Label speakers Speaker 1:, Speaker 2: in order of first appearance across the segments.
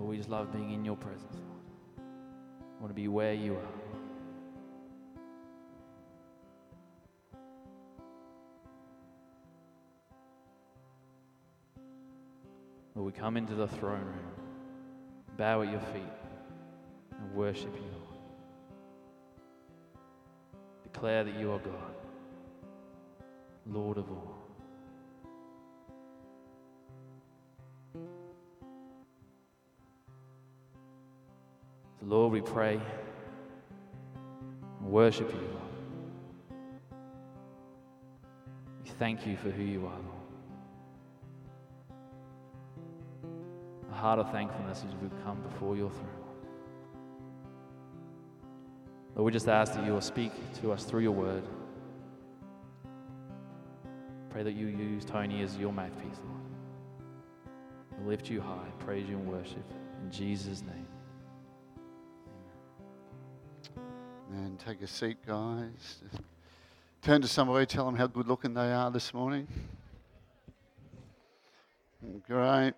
Speaker 1: Lord, we just love being in your presence, Lord. I want to be where you are. Lord, we come into the throne room, bow at your feet, and worship you, Lord. Declare that you are God, Lord of all. Lord, we pray worship you, Lord. We thank you for who you are, Lord. A heart of thankfulness as we've come before your throne. Lord, we just ask that you will speak to us through your word. Pray that you use Tony as your mouthpiece, Lord. We lift you high, praise you and worship. In Jesus' name.
Speaker 2: Take a seat, guys. Turn to somebody, tell them how good looking they are this morning. Great.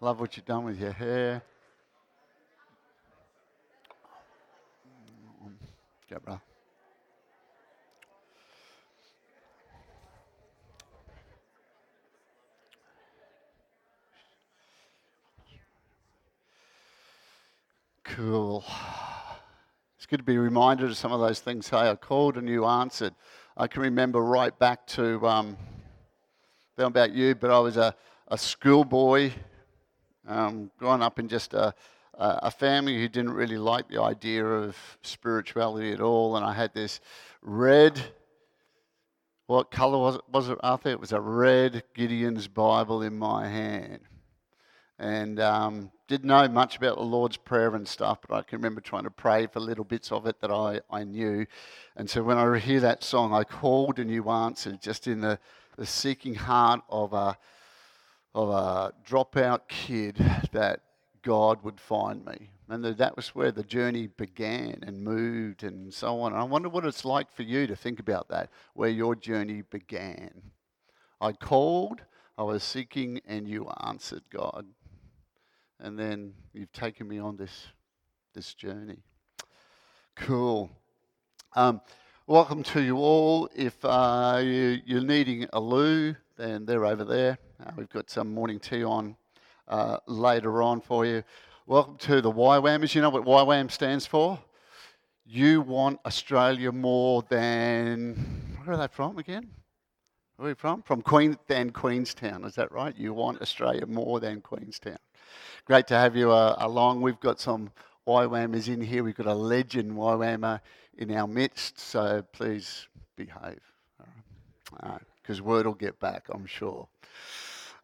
Speaker 2: Love what you've done with your hair. Go, brother. Cool. It's good to be reminded of some of those things. Hey, I called and you answered. I can remember right back to, um, I don't know about you, but I was a, a schoolboy um, growing up in just a, a family who didn't really like the idea of spirituality at all. And I had this red, what color was it, was it Arthur? It was a red Gideon's Bible in my hand. And um, didn't know much about the Lord's Prayer and stuff, but I can remember trying to pray for little bits of it that I, I knew. And so when I hear that song, I called and you answered, just in the, the seeking heart of a, of a dropout kid that God would find me. And that was where the journey began and moved and so on. And I wonder what it's like for you to think about that, where your journey began. I called, I was seeking, and you answered, God and then you've taken me on this this journey. Cool. Um, welcome to you all. If uh, you, are needing a loo, then they're over there. Uh, we've got some morning tea on uh, later on for you. Welcome to the YWAMers. You know what YWAM stands for? You want Australia more than. Where are they from again? Where are you from? From Queen than Queenstown. Is that right? You want Australia more than Queenstown. Great to have you uh, along. We've got some YWAMers in here. We've got a legend YWAMer in our midst, so please behave. Because word will get back, I'm sure.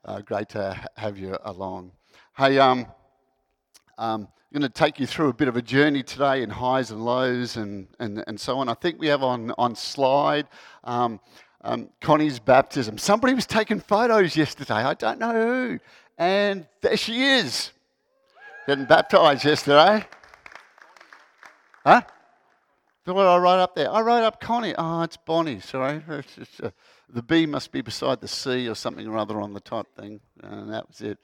Speaker 2: Uh, great to have you along. Hey, um, um, I'm going to take you through a bit of a journey today in highs and lows and, and, and so on. I think we have on, on slide um, um, Connie's baptism. Somebody was taking photos yesterday. I don't know who. And there she is, getting baptized yesterday. Huh? What did I write up there? I wrote up Connie. Oh, it's Bonnie. Sorry. It's just, uh, the B must be beside the C or something or other on the top thing. And that was it.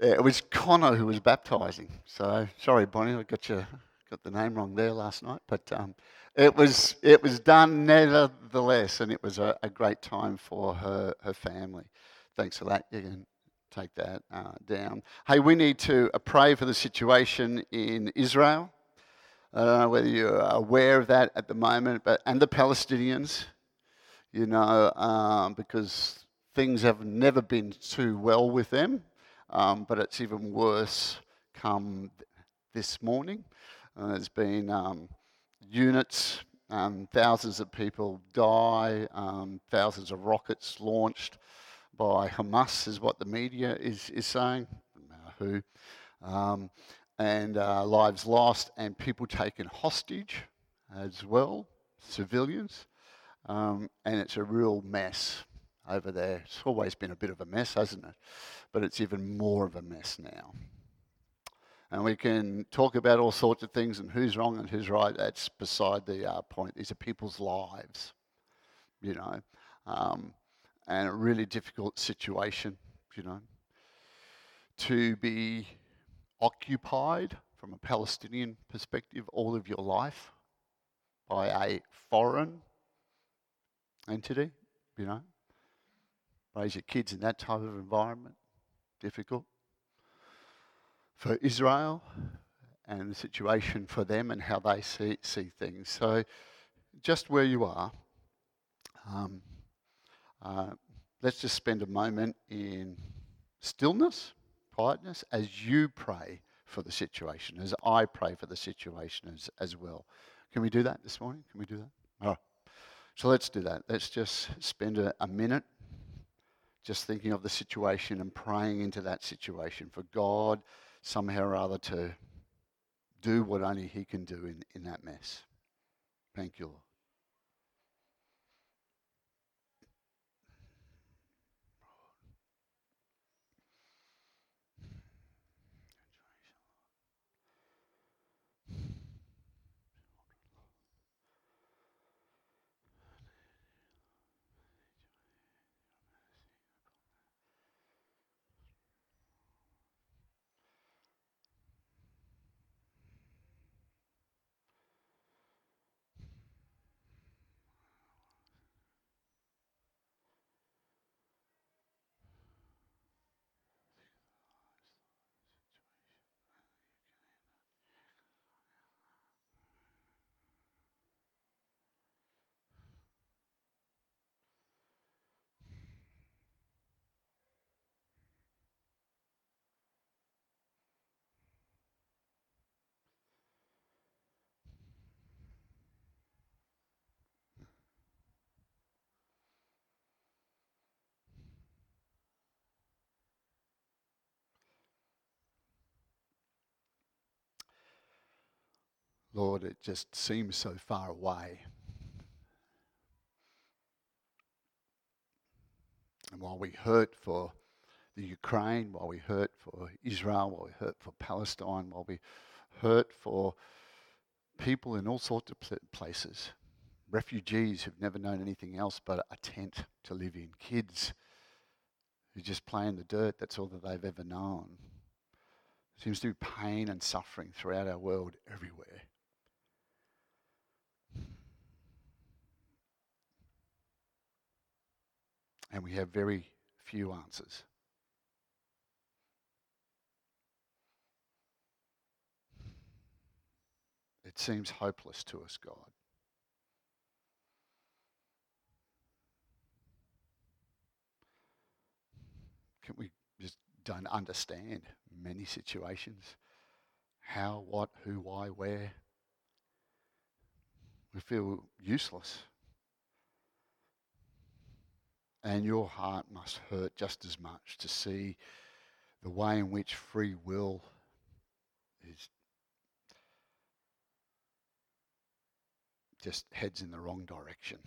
Speaker 2: Yeah, it was Connor who was baptizing. So sorry, Bonnie, I got you got the name wrong there last night. But um, it was it was done nevertheless, and it was a, a, great time for her her family. Thanks for that. You can take that uh, down. Hey, we need to uh, pray for the situation in Israel. I don't know whether you're aware of that at the moment, but and the Palestinians, you know, um, because things have never been too well with them, um, but it's even worse come this morning. Uh, there's been um, units, um, thousands of people die, um, thousands of rockets launched by Hamas, is what the media is, is saying. Who? Um, and uh, lives lost, and people taken hostage as well, civilians. Um, and it's a real mess over there. It's always been a bit of a mess, hasn't it? But it's even more of a mess now. And we can talk about all sorts of things and who's wrong and who's right. That's beside the uh, point. These are people's lives, you know. Um, and a really difficult situation, you know. to be occupied from a Palestinian perspective all of your life by a foreign entity, you know. Raise your kids in that type of environment, difficult. For Israel and the situation for them and how they see, see things. So, just where you are, um, uh, let's just spend a moment in stillness, quietness, as you pray for the situation, as I pray for the situation as, as well. Can we do that this morning? Can we do that? All right. So let's do that. Let's just spend a, a minute just thinking of the situation and praying into that situation for God somehow or other to do what only He can do in, in that mess. Thank you, Lord. Lord, it just seems so far away. And while we hurt for the Ukraine, while we hurt for Israel, while we hurt for Palestine, while we hurt for people in all sorts of places, refugees who've never known anything else but a tent to live in, kids who just play in the dirt, that's all that they've ever known. Seems to be pain and suffering throughout our world everywhere. And we have very few answers. It seems hopeless to us, God. Can we just don't understand many situations? How, what, who, why, where? We feel useless. And your heart must hurt just as much to see the way in which free will is just heads in the wrong direction.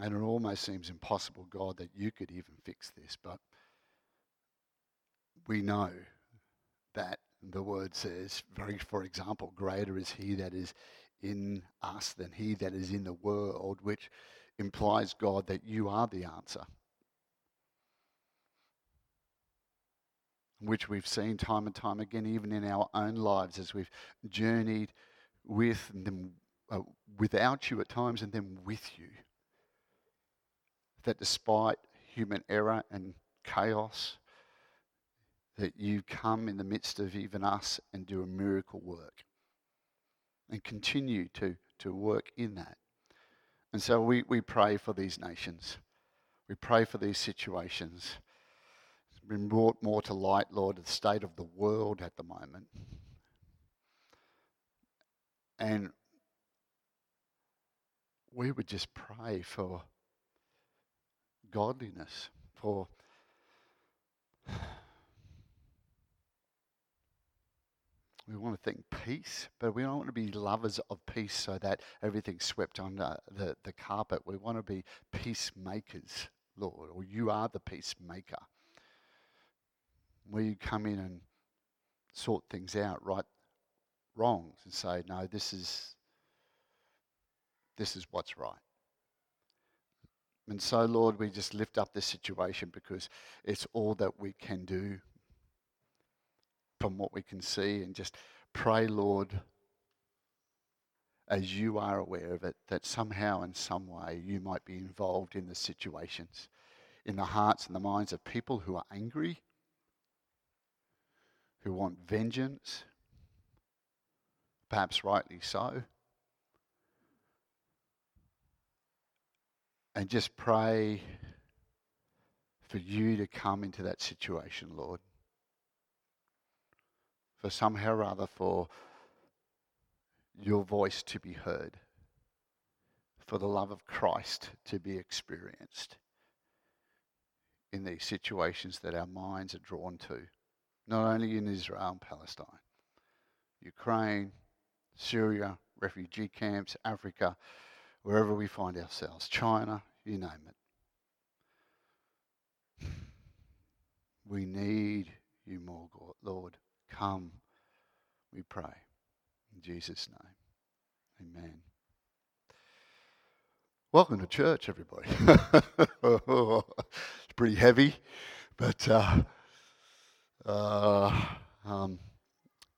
Speaker 2: And it almost seems impossible, God, that you could even fix this. But we know that the word says, very, for example, greater is he that is in us than he that is in the world, which implies, God, that you are the answer. Which we've seen time and time again, even in our own lives as we've journeyed with them, uh, without you at times and then with you. That despite human error and chaos, that you come in the midst of even us and do a miracle work and continue to, to work in that. And so we, we pray for these nations. We pray for these situations. It's been brought more to light, Lord, the state of the world at the moment. And we would just pray for godliness, for We want to think peace, but we don't want to be lovers of peace so that everything's swept under the, the carpet. We want to be peacemakers, Lord, or you are the peacemaker. Where you come in and sort things out, right wrongs, and say, no, this is this is what's right. And so, Lord, we just lift up this situation because it's all that we can do from what we can see. And just pray, Lord, as you are aware of it, that somehow, in some way, you might be involved in the situations, in the hearts and the minds of people who are angry, who want vengeance, perhaps rightly so. And just pray for you to come into that situation, Lord. For somehow or other, for your voice to be heard, for the love of Christ to be experienced in these situations that our minds are drawn to, not only in Israel and Palestine, Ukraine, Syria, refugee camps, Africa, wherever we find ourselves, China, you name it. We need you more, Lord. Come, we pray. In Jesus' name, amen. Welcome to church, everybody. it's pretty heavy, but uh, uh, um,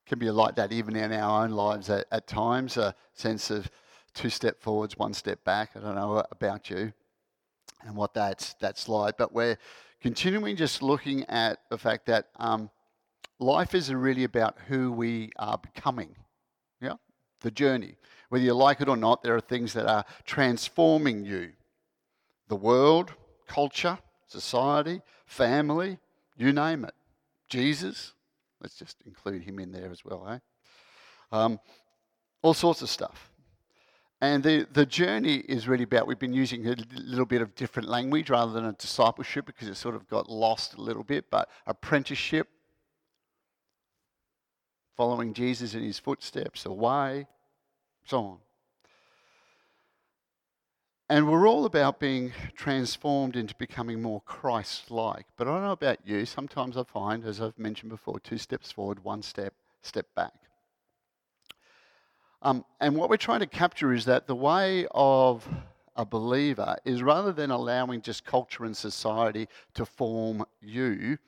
Speaker 2: can be like that even in our own lives at, at times. A sense of two step forwards, one step back. I don't know about you and what that's that's like, but we're continuing just looking at the fact that um, life is really about who we are becoming. Yeah, the journey. Whether you like it or not, there are things that are transforming you. The world, culture, society, family, you name it. Jesus, Let's just include him in there as well, eh? Um, all sorts of stuff. And the, the journey is really about, we've been using a little bit of different language rather than a discipleship because it sort of got lost a little bit, but apprenticeship, following Jesus in his footsteps, away, so on. And we're all about being transformed into becoming more Christ like. But I don't know about you, sometimes I find, as I've mentioned before, two steps forward, one step, step back. Um, and what we're trying to capture is that the way of a believer is rather than allowing just culture and society to form you,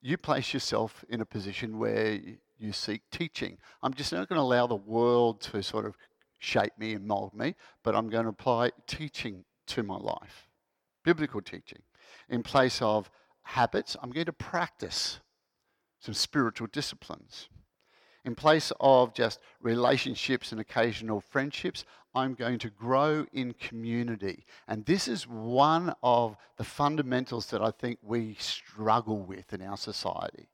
Speaker 2: you place yourself in a position where you seek teaching. I'm just not going to allow the world to sort of shape me and mold me, but I'm going to apply teaching to my life, biblical teaching. In place of habits, I'm going to practice some spiritual disciplines. In place of just relationships and occasional friendships, I'm going to grow in community. And this is one of the fundamentals that I think we struggle with in our society.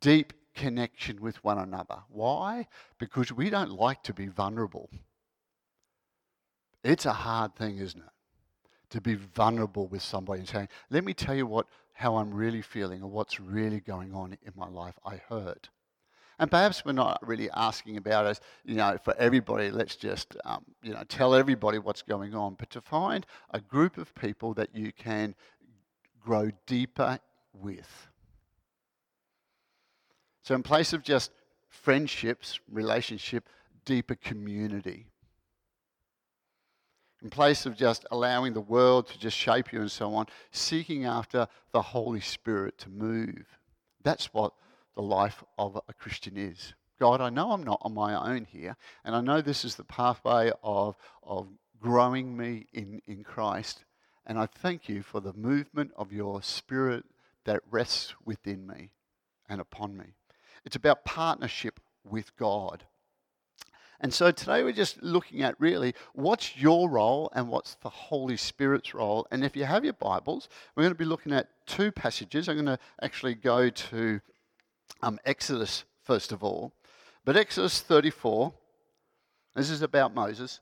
Speaker 2: Deep connection with one another. Why? Because we don't like to be vulnerable. It's a hard thing, isn't it? To be vulnerable with somebody and saying, let me tell you what, how I'm really feeling or what's really going on in my life. I hurt. And perhaps we're not really asking about us, you know, for everybody, let's just, um, you know, tell everybody what's going on, but to find a group of people that you can grow deeper with. So, in place of just friendships, relationship, deeper community. In place of just allowing the world to just shape you and so on, seeking after the Holy Spirit to move. That's what the life of a Christian is. God, I know I'm not on my own here, and I know this is the pathway of, of growing me in, in Christ. And I thank you for the movement of your Spirit that rests within me and upon me. It's about partnership with God. And so today we're just looking at really what's your role and what's the Holy Spirit's role. And if you have your Bibles, we're going to be looking at two passages. I'm going to actually go to um, Exodus first of all. But Exodus 34, this is about Moses.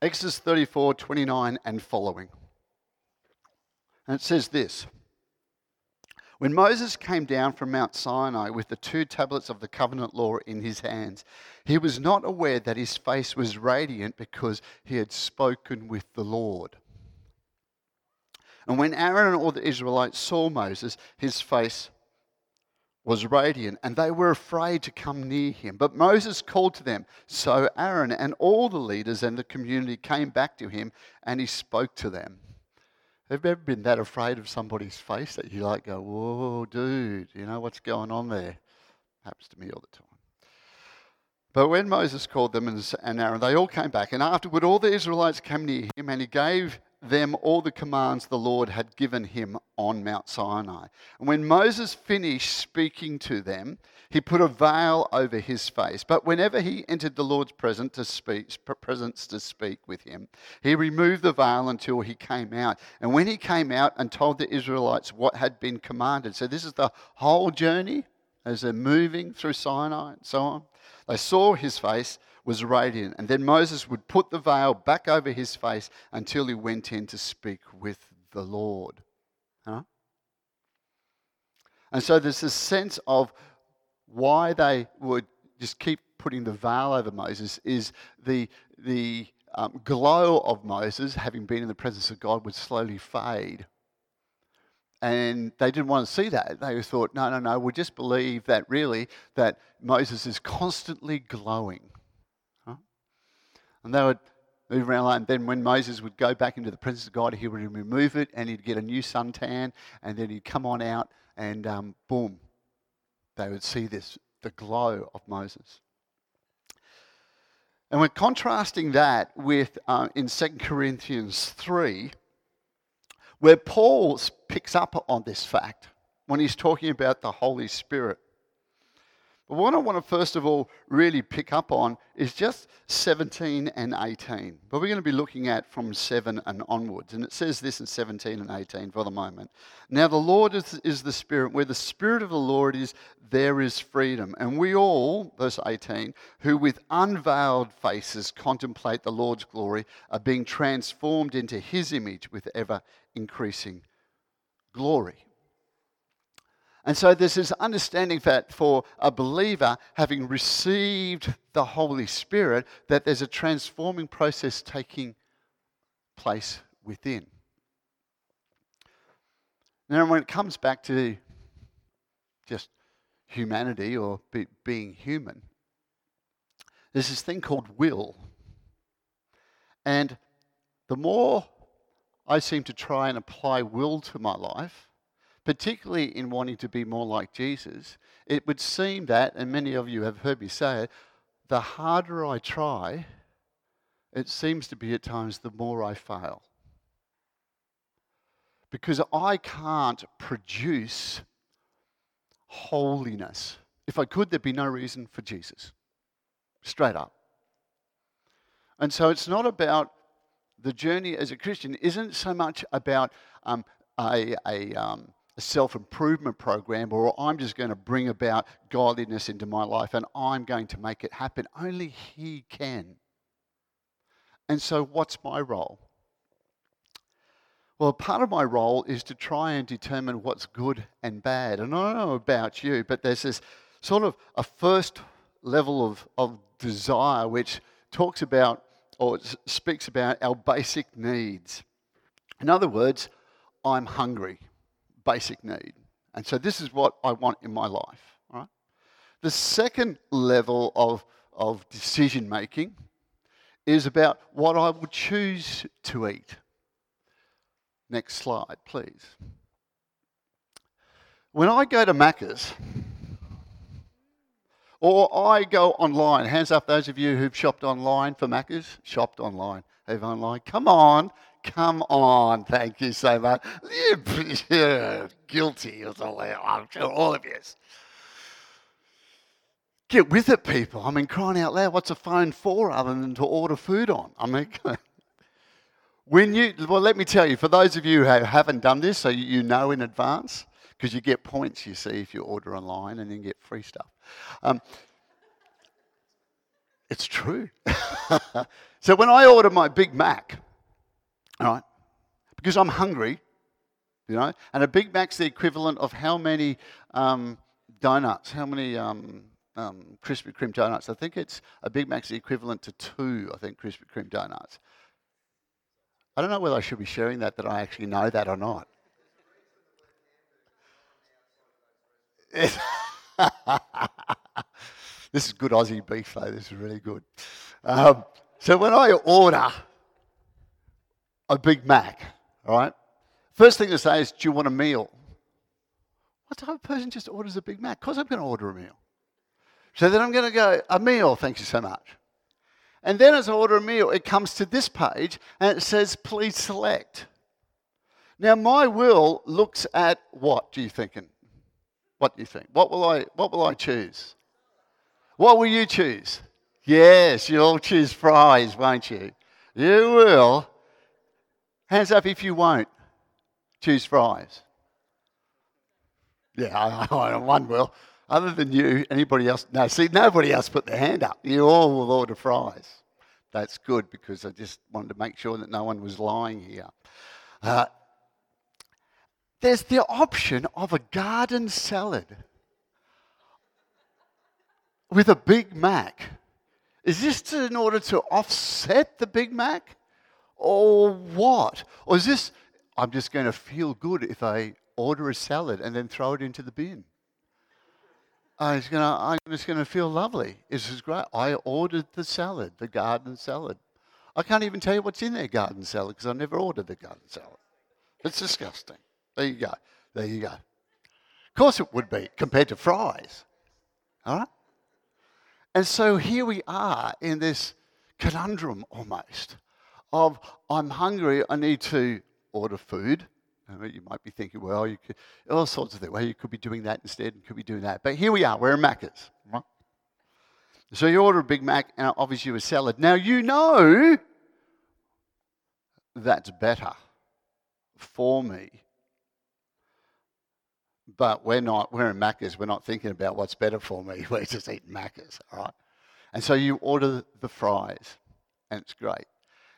Speaker 2: Exodus 34, 29 and following. And it says this. When Moses came down from Mount Sinai with the two tablets of the covenant law in his hands, he was not aware that his face was radiant because he had spoken with the Lord. And when Aaron and all the Israelites saw Moses, his face was radiant, and they were afraid to come near him. But Moses called to them. So Aaron and all the leaders and the community came back to him, and he spoke to them. Have you ever been that afraid of somebody's face that you like go, whoa, dude, you know what's going on there? Happens to me all the time. But when Moses called them and Aaron, they all came back. And afterward, all the Israelites came near him, and he gave them all the commands the Lord had given him on Mount Sinai. And when Moses finished speaking to them, he put a veil over his face. But whenever he entered the Lord's presence to speak, presence to speak with him, he removed the veil until he came out. And when he came out and told the Israelites what had been commanded, so this is the whole journey as they're moving through Sinai and so on. They saw his face was radiant. And then Moses would put the veil back over his face until he went in to speak with the Lord. Huh? And so there's this sense of why they would just keep putting the veil over Moses is the, the um, glow of Moses, having been in the presence of God, would slowly fade. And they didn't want to see that. They thought, no, no, no, we'll just believe that really that Moses is constantly glowing. And they would move around. like, And then when Moses would go back into the presence of God, he would remove it and he'd get a new suntan. And then he'd come on out and um, boom, they would see this, the glow of Moses. And we're contrasting that with uh, in 2 Corinthians 3, where Paul picks up on this fact when he's talking about the Holy Spirit. But what I want to first of all really pick up on is just 17 and 18. But we're going to be looking at from 7 and onwards. And it says this in 17 and 18 for the moment. Now, the Lord is, is the Spirit. Where the Spirit of the Lord is, there is freedom. And we all, verse 18, who with unveiled faces contemplate the Lord's glory, are being transformed into his image with ever increasing glory. And so there's this understanding that for a believer, having received the Holy Spirit, that there's a transforming process taking place within. Now, when it comes back to just humanity or be, being human, there's this thing called will. And the more I seem to try and apply will to my life, particularly in wanting to be more like Jesus, it would seem that, and many of you have heard me say it, the harder I try, it seems to be at times the more I fail. Because I can't produce holiness. If I could, there'd be no reason for Jesus. Straight up. And so it's not about the journey as a Christian, isn't so much about um, a, a, um, a self improvement program or I'm just going to bring about godliness into my life and I'm going to make it happen. Only He can. And so, what's my role? Well, part of my role is to try and determine what's good and bad. And I don't know about you, but there's this sort of a first level of, of desire which talks about or speaks about our basic needs. In other words, I'm hungry basic need. And so this is what I want in my life. Right? The second level of, of decision making is about what I would choose to eat. Next slide, please. When I go to Macca's, or I go online, hands up those of you who've shopped online for Macca's, shopped online, have online. Come on, Come on, thank you so much. You're guilty all, I'm sure all of you. Get with it, people. I mean, crying out loud, what's a phone for other than to order food on? I mean, when you, well, let me tell you, for those of you who haven't done this, so you know in advance, because you get points, you see, if you order online and then get free stuff. Um, it's true. so when I order my Big Mac, all right? Because I'm hungry, you know, and a Big Mac's the equivalent of how many um, donuts, how many um, um, Krispy Kreme donuts? I think it's a Big Mac's the equivalent to two, I think, Krispy Kreme donuts. I don't know whether I should be sharing that, that I actually know that or not. this is good Aussie beef, though. This is really good. Um, so when I order a Big Mac, all right, first thing to say is, do you want a meal? What type of person just orders a Big Mac? Because I'm going to order a meal. So then I'm going to go, a meal, thank you so much. And then as I order a meal, it comes to this page and it says, please select. Now, my will looks at what, do you thinking? What do you think? What will I, what will I choose? What will you choose? Yes, you'll choose fries, won't you? You will. Hands up if you won't choose fries. Yeah, I, I, one will. Other than you, anybody else? No, see, nobody else put their hand up. You all will order fries. That's good because I just wanted to make sure that no one was lying here. Uh, there's the option of a garden salad with a Big Mac. Is this in order to offset the Big Mac? Or what? Or is this, I'm just going to feel good if I order a salad and then throw it into the bin? I was gonna, I'm just going to feel lovely. This is great. I ordered the salad, the garden salad. I can't even tell you what's in their garden salad because I never ordered the garden salad. It's disgusting. There you go. There you go. Of course it would be compared to fries. All right? And so here we are in this conundrum almost of I'm hungry, I need to order food. You might be thinking, well, you could, all sorts of things. Well, you could be doing that instead and could be doing that. But here we are, we're in Macca's. So you order a Big Mac and obviously a salad. Now you know that's better for me. But we're not, we're in Macca's, we're not thinking about what's better for me. We're just eating Macca's, all right? And so you order the fries, and it's great.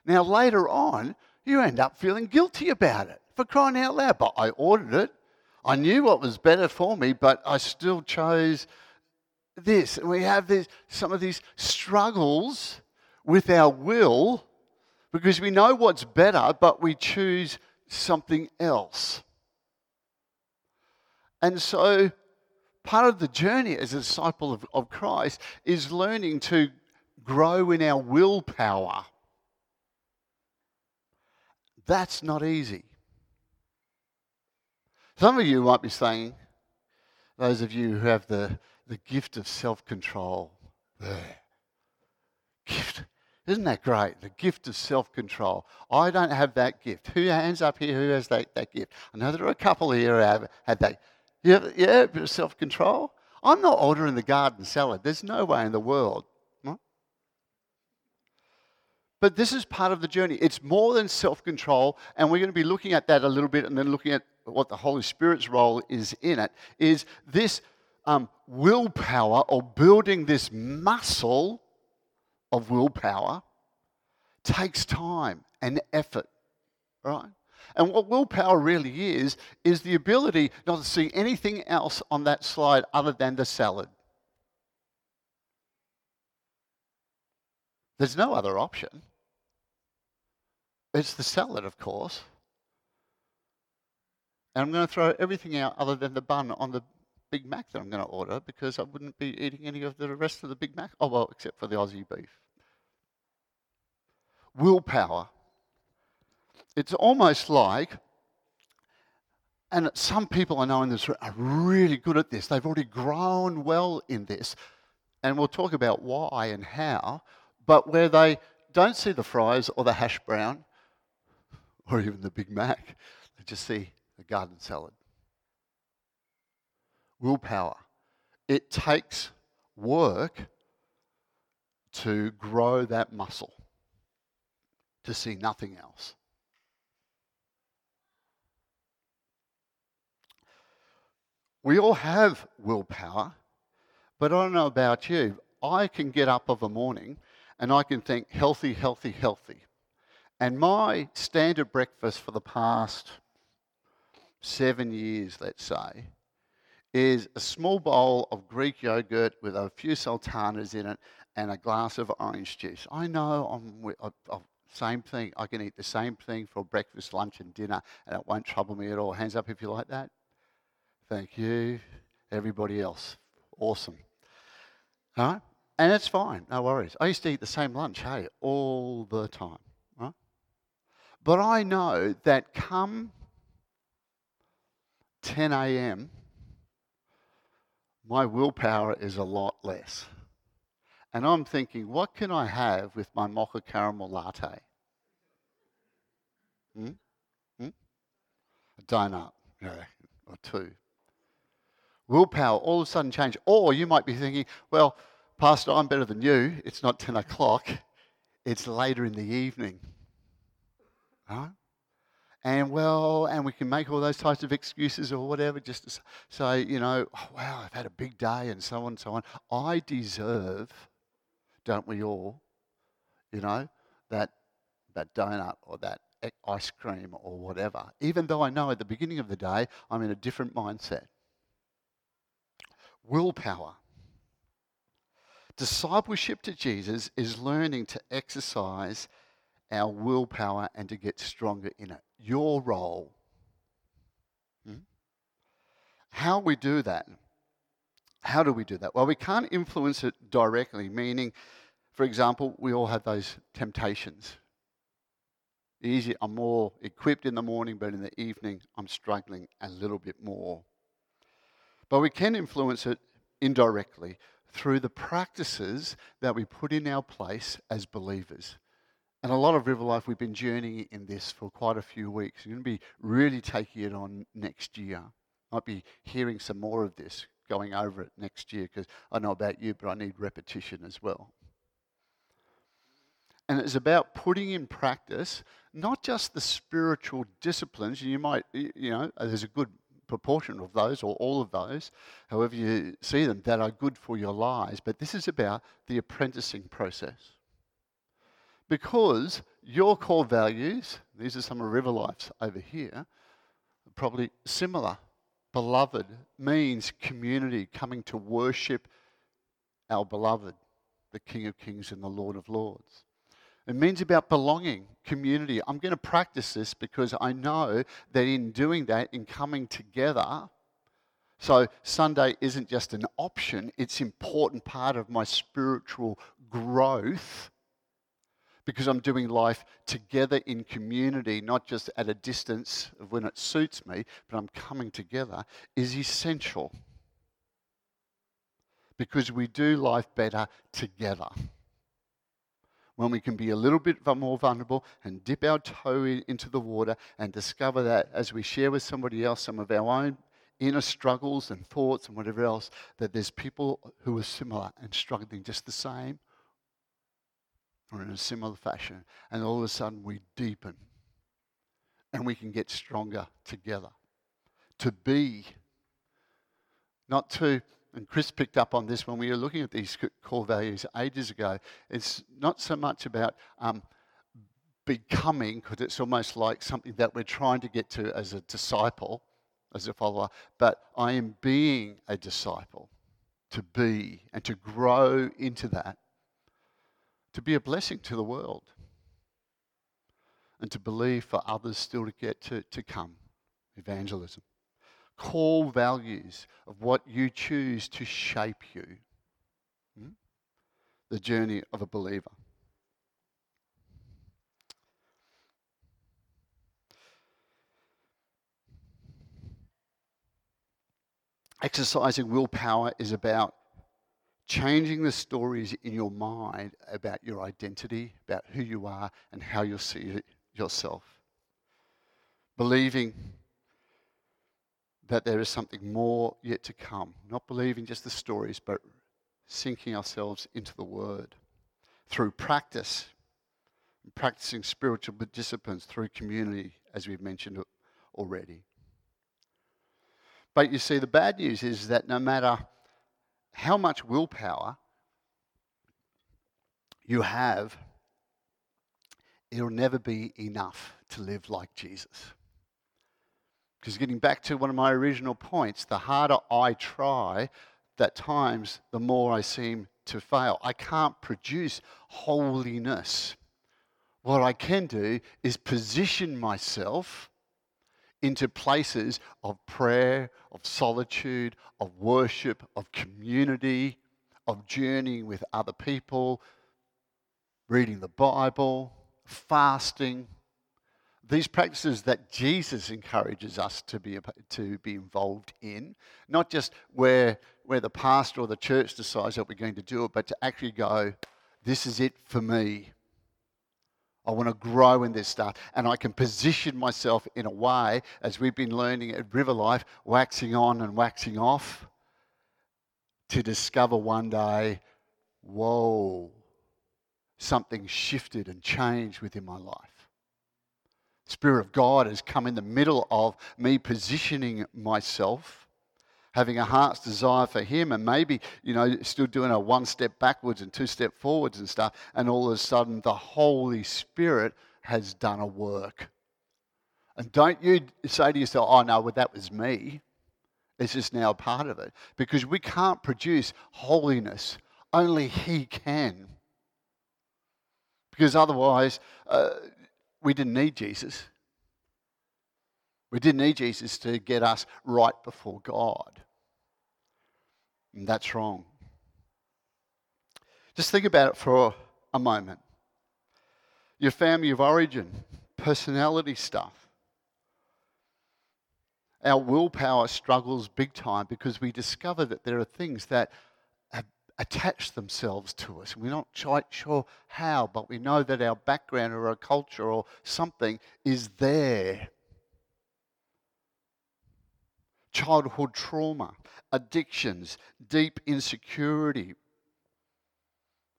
Speaker 2: Now later on, you end up feeling guilty about it for crying out loud. But I ordered it. I knew what was better for me, but I still chose this. And we have this, some of these struggles with our will because we know what's better, but we choose something else. And so, part of the journey as a disciple of, of Christ is learning to grow in our willpower. That's not easy. Some of you might be saying, those of you who have the, the gift of self control, gift. Isn't that great? The gift of self control. I don't have that gift. Who hands up here who has that, that gift? I know there are a couple here who have had that. Yeah, yeah, a bit of self control. I'm not ordering the garden salad. There's no way in the world. But this is part of the journey. It's more than self control, and we're going to be looking at that a little bit and then looking at what the Holy Spirit's role is in it. Is this um, willpower or building this muscle of willpower takes time and effort, right? And what willpower really is, is the ability not to see anything else on that slide other than the salad. There's no other option. It's the salad, of course. And I'm going to throw everything out other than the bun on the Big Mac that I'm going to order because I wouldn't be eating any of the rest of the Big Mac. Oh, well, except for the Aussie beef. Willpower. It's almost like, and some people I know in this room are really good at this. They've already grown well in this. And we'll talk about why and how. But where they don't see the fries or the hash brown, or even the Big Mac. They just see a garden salad. Willpower. It takes work to grow that muscle, to see nothing else. We all have willpower, but I don't know about you. I can get up of a morning and I can think healthy, healthy, healthy. And my standard breakfast for the past seven years, let's say, is a small bowl of Greek yogurt with a few sultanas in it and a glass of orange juice. I know I'm, I, I, uh, uh, same thing. I can eat the same thing for breakfast, lunch, and dinner, and it won't trouble me at all. Hands up if you like that. Thank you. Everybody else. Awesome. All right? And it's fine, no worries. I used to eat the same lunch, hey, all the time. But I know that come 10 a.m., my willpower is a lot less. And I'm thinking, what can I have with my mocha caramel latte? Hmm? Hmm? A donut, yeah, or two. Willpower all of a sudden change. Or you might be thinking, well, Pastor, I'm better than you. It's not 10 o'clock, it's later in the evening. Right? And well, and we can make all those types of excuses or whatever just to say, you know, oh, wow, I've had a big day and so on and so on. I deserve, don't we all, you know, that, that donut or that ice cream or whatever, even though I know at the beginning of the day I'm in a different mindset. Willpower. Discipleship to Jesus is learning to exercise our willpower and to get stronger in it. Your role. Hmm? How we do that? How do we do that? Well, we can't influence it directly, meaning, for example, we all have those temptations. Easy, I'm more equipped in the morning, but in the evening, I'm struggling a little bit more. But we can influence it indirectly through the practices that we put in our place as believers. And a lot of River Life, we've been journeying in this for quite a few weeks. We're going to be really taking it on next year. Might be hearing some more of this, going over it next year, because I know about you, but I need repetition as well. And it's about putting in practice not just the spiritual disciplines. You might, you know, there's a good proportion of those or all of those, however you see them, that are good for your lives. But this is about the apprenticing process. Because your core values, these are some of River Life's over here, probably similar. Beloved means community coming to worship our beloved, the King of Kings and the Lord of Lords. It means about belonging, community. I'm going to practice this because I know that in doing that, in coming together, so Sunday isn't just an option, it's an important part of my spiritual growth because I'm doing life together in community, not just at a distance of when it suits me, but I'm coming together, is essential. Because we do life better together when we can be a little bit more vulnerable and dip our toe into the water and discover that as we share with somebody else some of our own inner struggles and thoughts and whatever else, that there's people who are similar and struggling just the same or in a similar fashion. And all of a sudden we deepen and we can get stronger together. To be, not to and Chris picked up on this when we were looking at these core values ages ago. It's not so much about um, becoming, because it's almost like something that we're trying to get to as a disciple, as a follower, but I am being a disciple, to be and to grow into that, to be a blessing to the world, and to believe for others still to get to, to come. Evangelism core values of what you choose to shape you. Hmm? The journey of a believer. Exercising willpower is about changing the stories in your mind about your identity, about who you are, and how you see yourself. Believing that there is something more yet to come. Not believing just the stories, but sinking ourselves into the Word through practice, practicing spiritual disciplines through community, as we've mentioned already. But you see, the bad news is that no matter how much willpower you have, it'll never be enough to live like Jesus. Because getting back to one of my original points, the harder I try, that times the more I seem to fail. I can't produce holiness. What I can do is position myself into places of prayer, of solitude, of worship, of community, of journeying with other people, reading the Bible, fasting. These practices that Jesus encourages us to be, to be involved in, not just where, where the pastor or the church decides that we're going to do it, but to actually go, this is it for me. I want to grow in this stuff. And I can position myself in a way, as we've been learning at River Life, waxing on and waxing off, to discover one day, whoa, something shifted and changed within my life. Spirit of God has come in the middle of me positioning myself, having a heart's desire for Him, and maybe, you know, still doing a one step backwards and two step forwards and stuff, and all of a sudden the Holy Spirit has done a work. And don't you say to yourself, oh no, well, that was me. It's just now part of it. Because we can't produce holiness, only He can. Because otherwise, uh, we didn't need Jesus. We didn't need Jesus to get us right before God. And that's wrong. Just think about it for a moment. Your family of origin, personality stuff. Our willpower struggles big time because we discover that there are things that attach themselves to us. We're not quite sure how, but we know that our background or our culture or something is there. Childhood trauma, addictions, deep insecurity.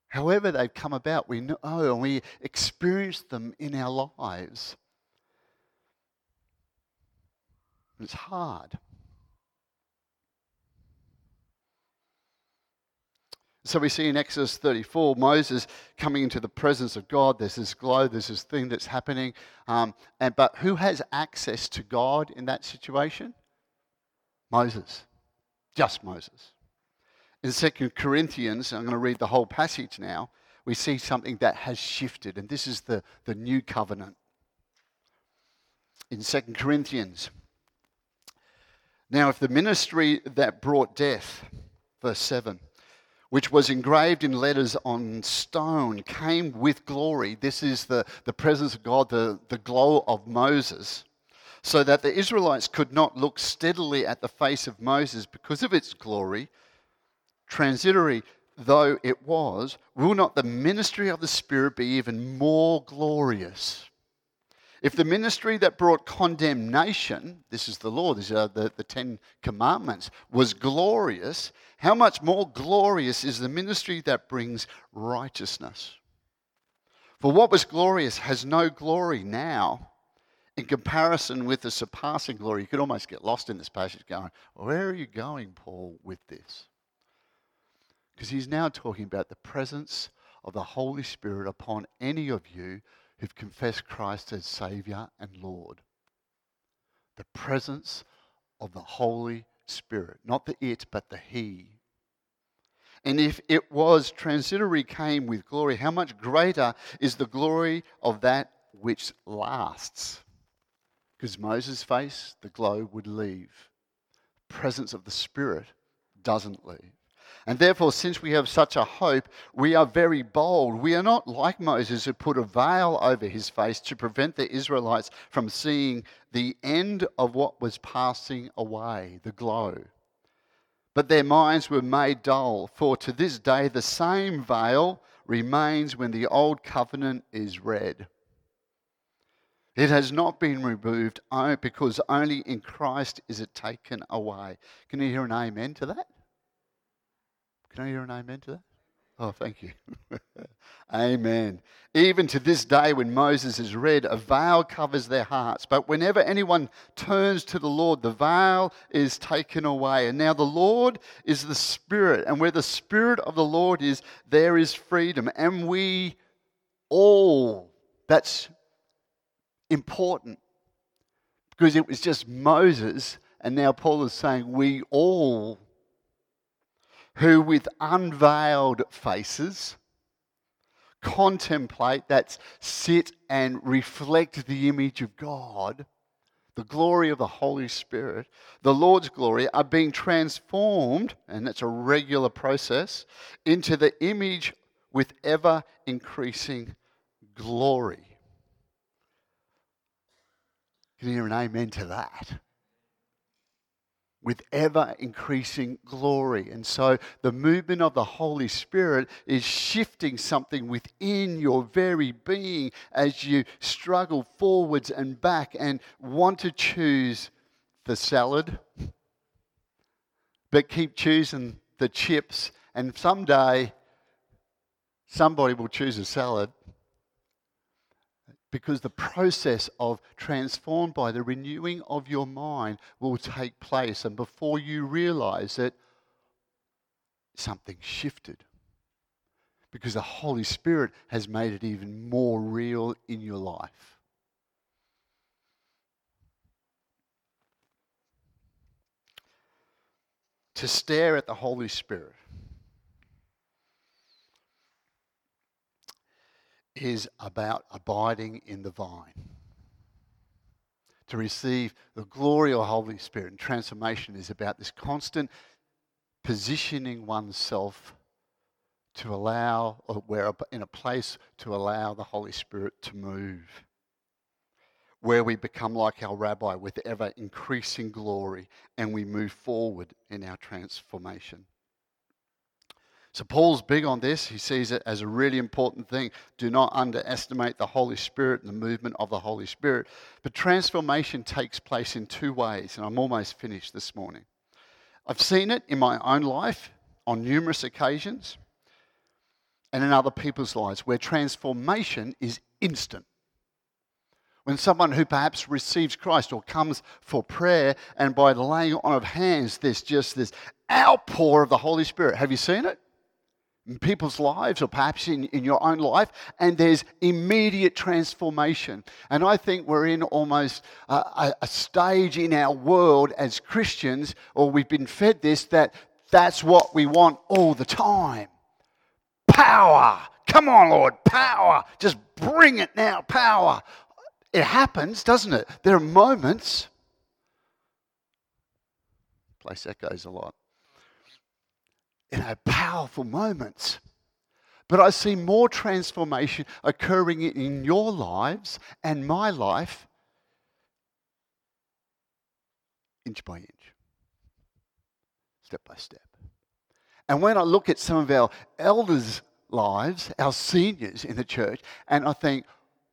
Speaker 2: However, they've come about, we know and we experience them in our lives. It's hard. So we see in Exodus 34 Moses coming into the presence of God. There's this glow, there's this thing that's happening. Um, and, but who has access to God in that situation? Moses. Just Moses. In 2 Corinthians, I'm going to read the whole passage now, we see something that has shifted. And this is the, the new covenant. In 2 Corinthians. Now, if the ministry that brought death, verse 7, which was engraved in letters on stone, came with glory. This is the, the presence of God, the, the glow of Moses, so that the Israelites could not look steadily at the face of Moses because of its glory. Transitory though it was, will not the ministry of the Spirit be even more glorious? If the ministry that brought condemnation, this is the law, these are the, the Ten Commandments, was glorious, how much more glorious is the ministry that brings righteousness? For what was glorious has no glory now in comparison with the surpassing glory. You could almost get lost in this passage going, Where are you going, Paul, with this? Because he's now talking about the presence of the Holy Spirit upon any of you who've confessed Christ as Savior and Lord. The presence of the Holy Spirit, not the it, but the He. And if it was transitory came with glory, how much greater is the glory of that which lasts? Because Moses' face, the glow would leave. The presence of the Spirit doesn't leave. And therefore, since we have such a hope, we are very bold. We are not like Moses, who put a veil over his face to prevent the Israelites from seeing the end of what was passing away, the glow. But their minds were made dull, for to this day the same veil remains when the old covenant is read. It has not been removed because only in Christ is it taken away. Can you hear an amen to that? Can I hear an amen to that? Oh, thank you. Amen. Even to this day, when Moses is read, a veil covers their hearts. But whenever anyone turns to the Lord, the veil is taken away. And now the Lord is the Spirit. And where the Spirit of the Lord is, there is freedom. And we all, that's important because it was just Moses. And now Paul is saying, we all who with unveiled faces contemplate, that's sit and reflect the image of God, the glory of the Holy Spirit, the Lord's glory, are being transformed, and that's a regular process, into the image with ever increasing glory. Can you hear an amen to that? with ever increasing glory. And so the movement of the Holy Spirit is shifting something within your very being as you struggle forwards and back and want to choose the salad, but keep choosing the chips. And someday, somebody will choose a salad because the process of transformed by the renewing of your mind will take place. And before you realize it, something shifted. Because the Holy Spirit has made it even more real in your life. To stare at the Holy Spirit is about abiding in the vine. To receive the glory of the Holy Spirit and transformation is about this constant positioning oneself to allow, or we're in a place to allow the Holy Spirit to move. Where we become like our rabbi with ever increasing glory and we move forward in our transformation. So Paul's big on this. He sees it as a really important thing. Do not underestimate the Holy Spirit and the movement of the Holy Spirit. But transformation takes place in two ways, and I'm almost finished this morning. I've seen it in my own life on numerous occasions and in other people's lives where transformation is instant. When someone who perhaps receives Christ or comes for prayer, and by the laying on of hands, there's just this outpour of the Holy Spirit. Have you seen it? In people's lives or perhaps in, in your own life, and there's immediate transformation. And I think we're in almost a, a stage in our world as Christians, or we've been fed this, that that's what we want all the time. Power. Come on, Lord, power. Just bring it now, power. It happens, doesn't it? There are moments. Place echoes a lot you know, powerful moments. But I see more transformation occurring in your lives and my life inch by inch, step by step. And when I look at some of our elders' lives, our seniors in the church, and I think,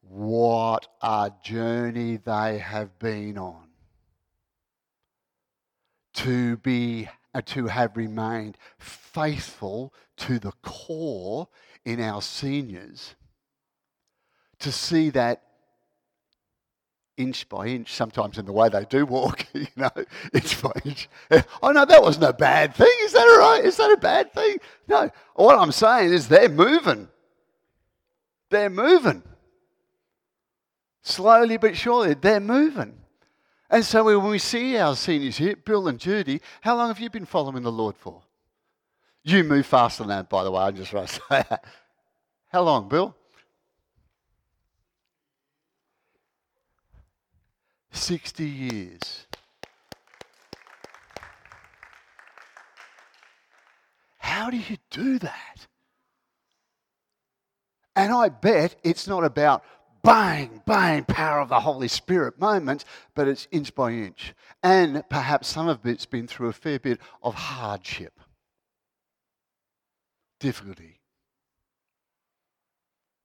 Speaker 2: what a journey they have been on to be uh, to have remained faithful to the core in our seniors, to see that inch by inch, sometimes in the way they do walk, you know, inch by inch. Oh no, that wasn't a bad thing. Is that all right? Is that a bad thing? No. What I'm saying is they're moving. They're moving. Slowly but surely, they're moving. And so when we see our seniors here, Bill and Judy, how long have you been following the Lord for? You move faster than that, by the way. I'm just want to say that. How long, Bill? 60 years. How do you do that? And I bet it's not about bang, bang, power of the Holy Spirit moment, but it's inch by inch. And perhaps some of it's been through a fair bit of hardship, difficulty,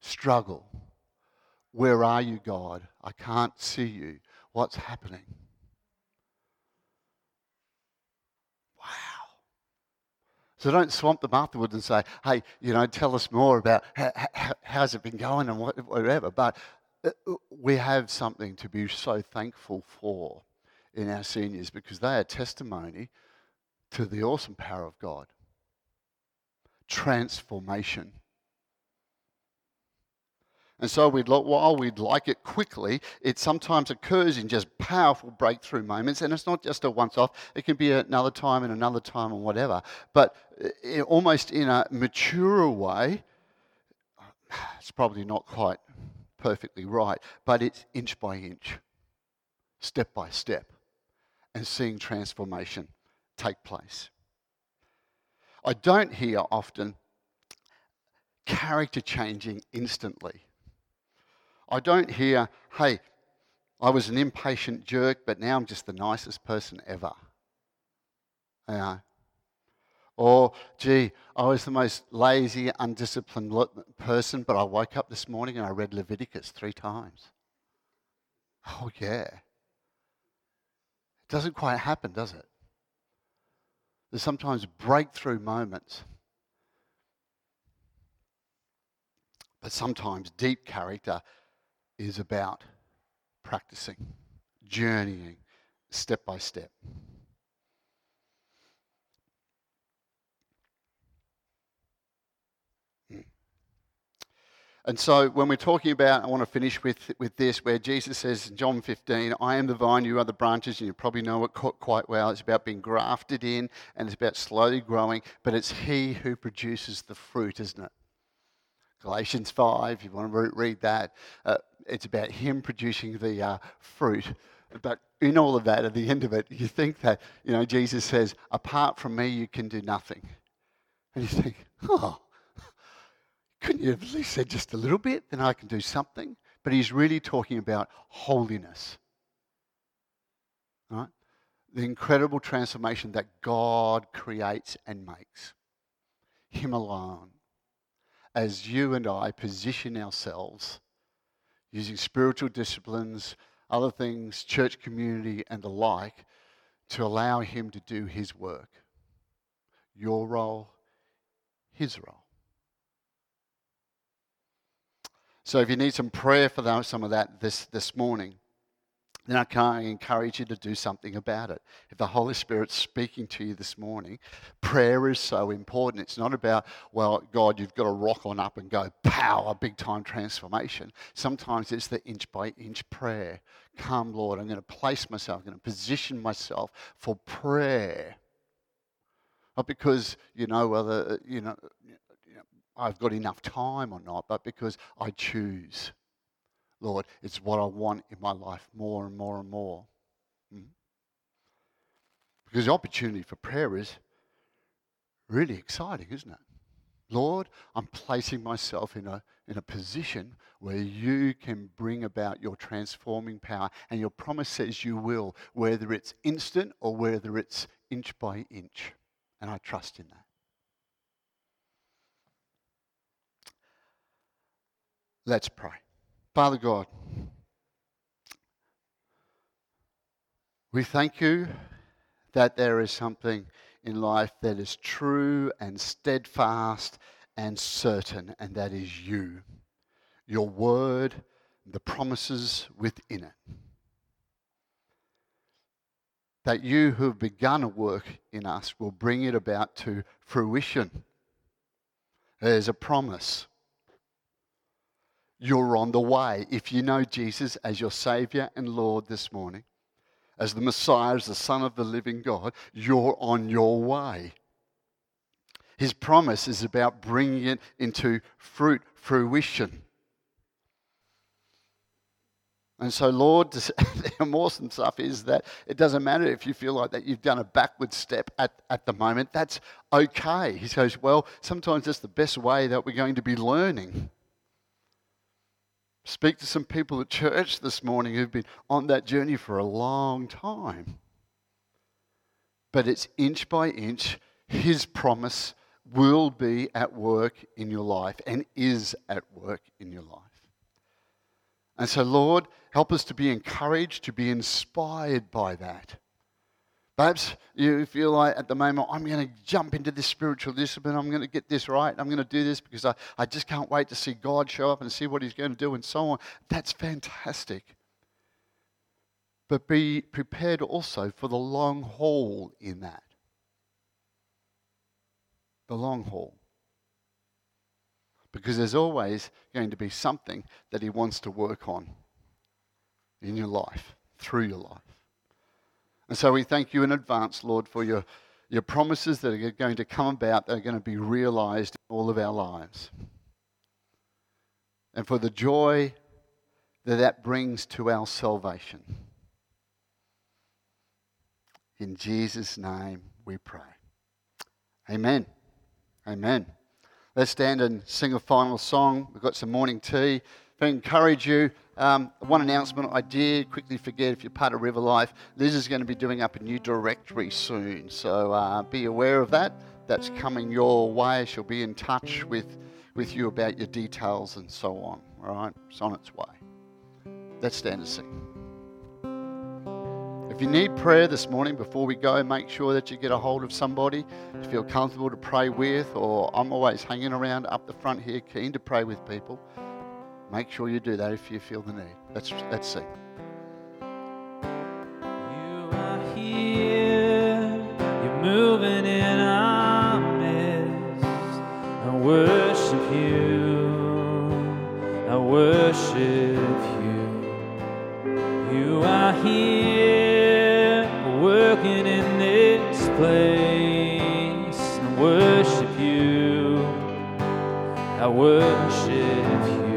Speaker 2: struggle. Where are you, God? I can't see you. What's happening? So don't swamp them afterwards and say, hey, you know, tell us more about how, how, how's it been going and whatever. But uh, uh, we have something to be so thankful for in our seniors because they are testimony to the awesome power of God. Transformation. And so we'd, while we'd like it quickly, it sometimes occurs in just powerful breakthrough moments. And it's not just a once off, it can be another time and another time and whatever. But uh, almost in a mature way, it's probably not quite perfectly right, but it's inch by inch. step by step and seeing transformation take place. I don't hear often character changing instantly. I don't hear, hey, I was an impatient jerk, but now I'm just the nicest person ever. Or, gee, I was the most lazy, undisciplined person, but I woke up this morning and I read Leviticus three times. Oh, yeah. It doesn't quite happen, does it? There's sometimes breakthrough moments. But sometimes deep character is about practicing, journeying step by step. And so when we're talking about, I want to finish with, with this, where Jesus says in John 15, I am the vine, you are the branches, and you probably know it quite well. It's about being grafted in and it's about slowly growing, but it's He who produces the fruit, isn't it? Galatians 5, if you want to read that. Uh, it's about Him producing the uh, fruit. But in all of that, at the end of it, you think that, you know, Jesus says, apart from me, you can do nothing. And you think, oh, couldn't you have at least said just a little bit? Then I can do something. But he's really talking about holiness. Right? The incredible transformation that God creates and makes. Him alone. As you and I position ourselves using spiritual disciplines, other things, church community, and the like, to allow Him to do His work. Your role, His role. So if you need some prayer for that, some of that this, this morning, then I can encourage you to do something about it. If the Holy Spirit's speaking to you this morning, prayer is so important. It's not about, well, God, you've got to rock on up and go, power, big time transformation. Sometimes it's the inch by inch prayer. Come, Lord, I'm going to place myself, I'm going to position myself for prayer. Not because, you know, whether, you know, I've got enough time or not, but because I choose. Lord, it's what I want in my life more and more and more. Mm-hmm. Because the opportunity for prayer is really exciting, isn't it? Lord, I'm placing myself in a, in a position where you can bring about your transforming power, and your promise says you will, whether it's instant or whether it's inch by inch. And I trust in that. Let's pray. Father God, we thank you that there is something in life that is true and steadfast and certain, and that is you, your word, the promises within it. That you who have begun a work in us will bring it about to fruition. There's a promise you're on the way. If you know Jesus as your Savior and Lord this morning, as the Messiah, as the Son of the living God, you're on your way. His promise is about bringing it into fruit, fruition. And so, Lord, the awesome stuff is that it doesn't matter if you feel like that you've done a backward step at, at the moment. That's okay. He says, well, sometimes that's the best way that we're going to be learning speak to some people at church this morning who've been on that journey for a long time. But it's inch by inch, His promise will be at work in your life and is at work in your life. And so, Lord, help us to be encouraged, to be inspired by that. Perhaps you feel like at the moment, I'm going to jump into this spiritual discipline. I'm going to get this right. I'm going to do this because I, I just can't wait to see God show up and see what He's going to do and so on. That's fantastic. But be prepared also for the long haul in that. The long haul. Because there's always going to be something that He wants to work on in your life, through your life. And so we thank you in advance, Lord, for your, your promises that are going to come about, that are going to be realized in all of our lives. And for the joy that that brings to our salvation. In Jesus' name we pray. Amen. Amen. Let's stand and sing a final song. We've got some morning tea. If I encourage you, um, one announcement I did quickly forget if you're part of River Life, Liz is going to be doing up a new directory soon. So uh, be aware of that. That's coming your way. She'll be in touch with, with you about your details and so on. All right? It's on its way. Let's stand and sing. If you need prayer this morning before we go, make sure that you get a hold of somebody to feel comfortable to pray with, or I'm always hanging around up the front here, keen to pray with people. Make sure you do that if you feel the need. Let's, let's sing.
Speaker 1: You are here, you're moving in our midst. I worship you, I worship you. You are here, working in this place. I worship you, I worship you.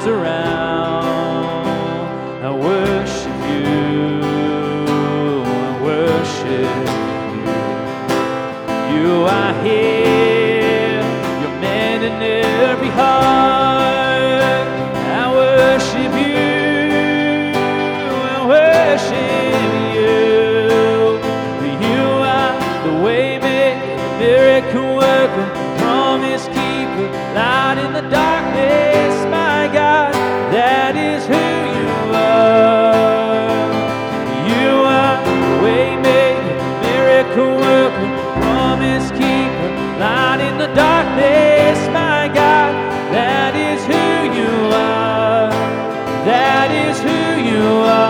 Speaker 1: Nazareth. That is who you are.